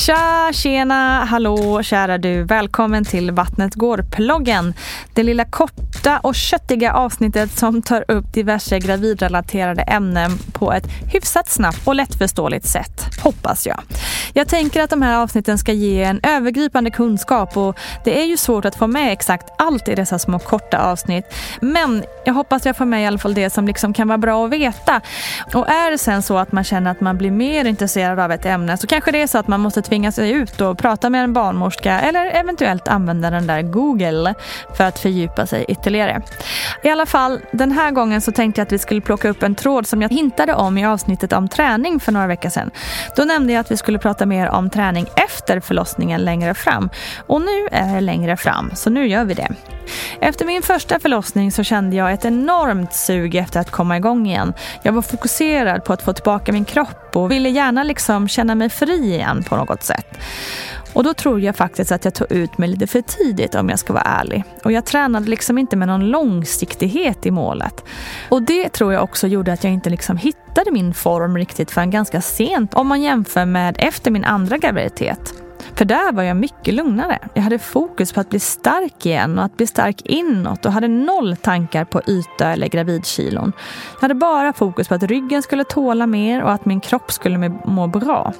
Tja, tjena, hallå, kära du. Välkommen till Vattnet går-ploggen. Det lilla korta och köttiga avsnittet som tar upp diverse gravidrelaterade ämnen på ett hyfsat snabbt och lättförståeligt sätt, hoppas jag. Jag tänker att de här avsnitten ska ge en övergripande kunskap och det är ju svårt att få med exakt allt i dessa små korta avsnitt. Men jag hoppas jag får med i alla fall det som liksom kan vara bra att veta. Och är det sen så att man känner att man blir mer intresserad av ett ämne så kanske det är så att man måste tvinga sig ut och prata med en barnmorska eller eventuellt använda den där Google för att fördjupa sig ytterligare. I alla fall, den här gången så tänkte jag att vi skulle plocka upp en tråd som jag hintade om i avsnittet om träning för några veckor sedan. Då nämnde jag att vi skulle prata mer om träning efter förlossningen längre fram. Och nu är det längre fram, så nu gör vi det. Efter min första förlossning så kände jag ett enormt sug efter att komma igång igen. Jag var fokuserad på att få tillbaka min kropp och ville gärna liksom känna mig fri igen på något sätt. Och då tror jag faktiskt att jag tog ut mig lite för tidigt om jag ska vara ärlig. Och jag tränade liksom inte med någon långsiktighet i målet. Och det tror jag också gjorde att jag inte liksom hittade min form riktigt förrän ganska sent om man jämför med efter min andra graviditet. För där var jag mycket lugnare. Jag hade fokus på att bli stark igen och att bli stark inåt och hade noll tankar på yta eller gravidkilon. Jag hade bara fokus på att ryggen skulle tåla mer och att min kropp skulle må bra.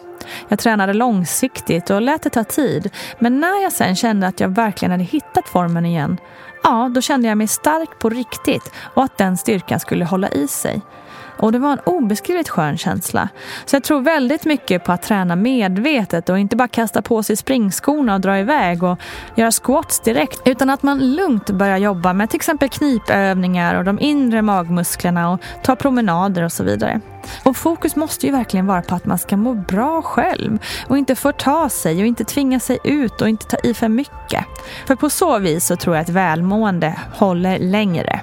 Jag tränade långsiktigt och lät det ta tid. Men när jag sen kände att jag verkligen hade hittat formen igen, ja, då kände jag mig stark på riktigt och att den styrkan skulle hålla i sig. Och det var en obeskrivligt skön känsla. Så jag tror väldigt mycket på att träna medvetet och inte bara kasta på sig springskorna och dra iväg och göra squats direkt. Utan att man lugnt börjar jobba med till exempel knipövningar och de inre magmusklerna och ta promenader och så vidare. Och fokus måste ju verkligen vara på att man ska må bra själv och inte förta sig och inte tvinga sig ut och inte ta i för mycket. För på så vis så tror jag att välmående håller längre.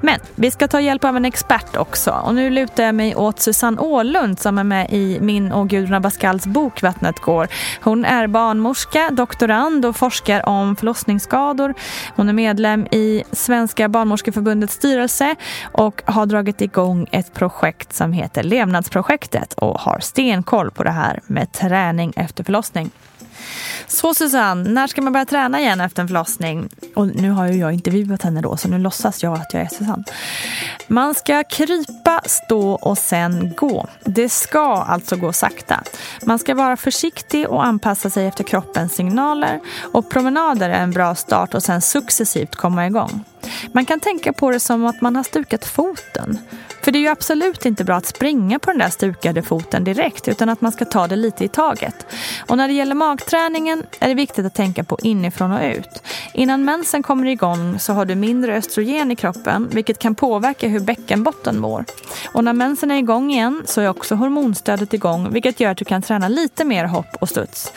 Men vi ska ta hjälp av en expert också. Och nu lutar jag mig åt Susanne Åhlund som är med i min och Gudrun Abascals bok Vattnet går. Hon är barnmorska, doktorand och forskar om förlossningsskador. Hon är medlem i Svenska barnmorskeförbundets styrelse och har dragit igång ett projekt som heter Levnadsprojektet och har stenkoll på det här med träning efter förlossning. Så Susanne, när ska man börja träna igen efter en förlossning? Och nu har ju jag intervjuat henne då, så nu låtsas jag att jag är Susanne. Man ska krypa, stå och sen gå. Det ska alltså gå sakta. Man ska vara försiktig och anpassa sig efter kroppens signaler. Och promenader är en bra start och sen successivt komma igång. Man kan tänka på det som att man har stukat foten. För det är ju absolut inte bra att springa på den där stukade foten direkt utan att man ska ta det lite i taget. Och när det gäller magträningen är det viktigt att tänka på inifrån och ut. Innan mensen kommer igång så har du mindre östrogen i kroppen vilket kan påverka hur bäckenbotten mår. Och när mensen är igång igen så är också hormonstödet igång vilket gör att du kan träna lite mer hopp och studs.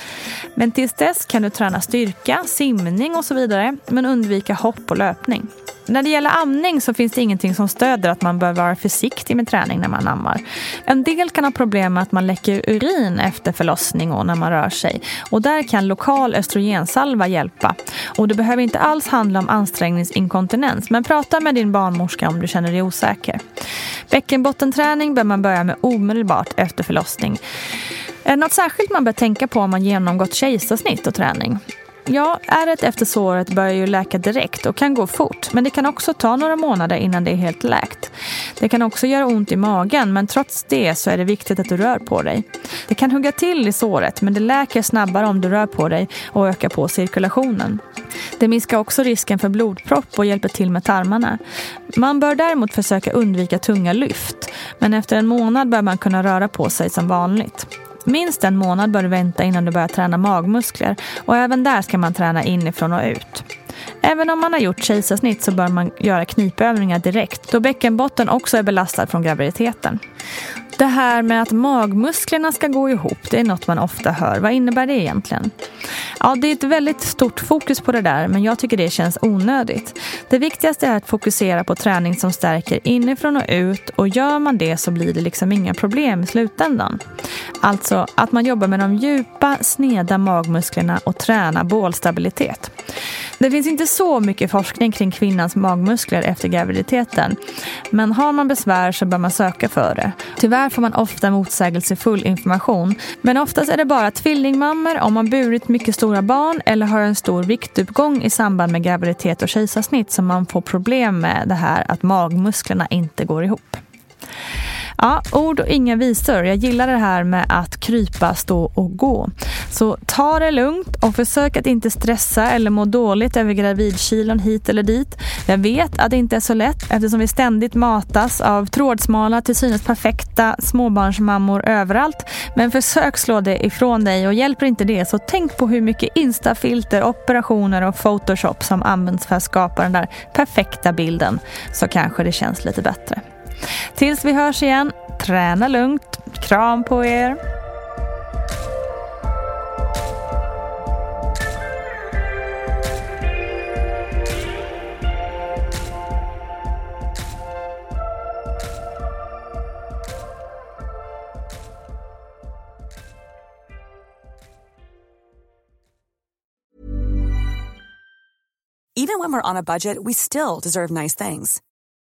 Men tills dess kan du träna styrka, simning och så vidare men undvika hopp och löpning. När det gäller amning så finns det ingenting som stöder att man bör vara försiktig med träning när man ammar. En del kan ha problem med att man läcker urin efter förlossning och när man rör sig. Och där kan lokal östrogensalva hjälpa. Och det behöver inte alls handla om ansträngningsinkontinens men prata med din barnmorska om du känner dig osäker. Bäckenbottenträning bör man börja med omedelbart efter förlossning. Är det något särskilt man bör tänka på om man genomgått kejsarsnitt och träning? Ja, ärret efter såret börjar ju läka direkt och kan gå fort. Men det kan också ta några månader innan det är helt läkt. Det kan också göra ont i magen men trots det så är det viktigt att du rör på dig. Det kan hugga till i såret men det läker snabbare om du rör på dig och ökar på cirkulationen. Det minskar också risken för blodpropp och hjälper till med tarmarna. Man bör däremot försöka undvika tunga lyft. Men efter en månad bör man kunna röra på sig som vanligt. Minst en månad bör du vänta innan du börjar träna magmuskler och även där ska man träna inifrån och ut. Även om man har gjort kejsarsnitt så bör man göra knipövningar direkt då bäckenbotten också är belastad från graviditeten. Det här med att magmusklerna ska gå ihop, det är något man ofta hör. Vad innebär det egentligen? Ja, det är ett väldigt stort fokus på det där, men jag tycker det känns onödigt. Det viktigaste är att fokusera på träning som stärker inifrån och ut och gör man det så blir det liksom inga problem i slutändan. Alltså att man jobbar med de djupa, sneda magmusklerna och tränar bålstabilitet. Det finns inte så mycket forskning kring kvinnans magmuskler efter graviditeten. Men har man besvär så bör man söka för det. Tyvärr får man ofta motsägelsefull information. Men oftast är det bara tvillingmammor om man burit mycket stora barn eller har en stor viktuppgång i samband med graviditet och kejsarsnitt som man får problem med det här att magmusklerna inte går ihop. Ja, ord och inga visor. Jag gillar det här med att krypa, stå och gå. Så ta det lugnt och försök att inte stressa eller må dåligt över gravidkilon hit eller dit. Jag vet att det inte är så lätt eftersom vi ständigt matas av trådsmala till synes perfekta småbarnsmammor överallt. Men försök slå det ifrån dig och hjälper inte det så tänk på hur mycket instafilter, operationer och photoshop som används för att skapa den där perfekta bilden så kanske det känns lite bättre. Tills vi hörs igen, träna lugnt. Kram på er. Even when we're on a budget, we still deserve nice things.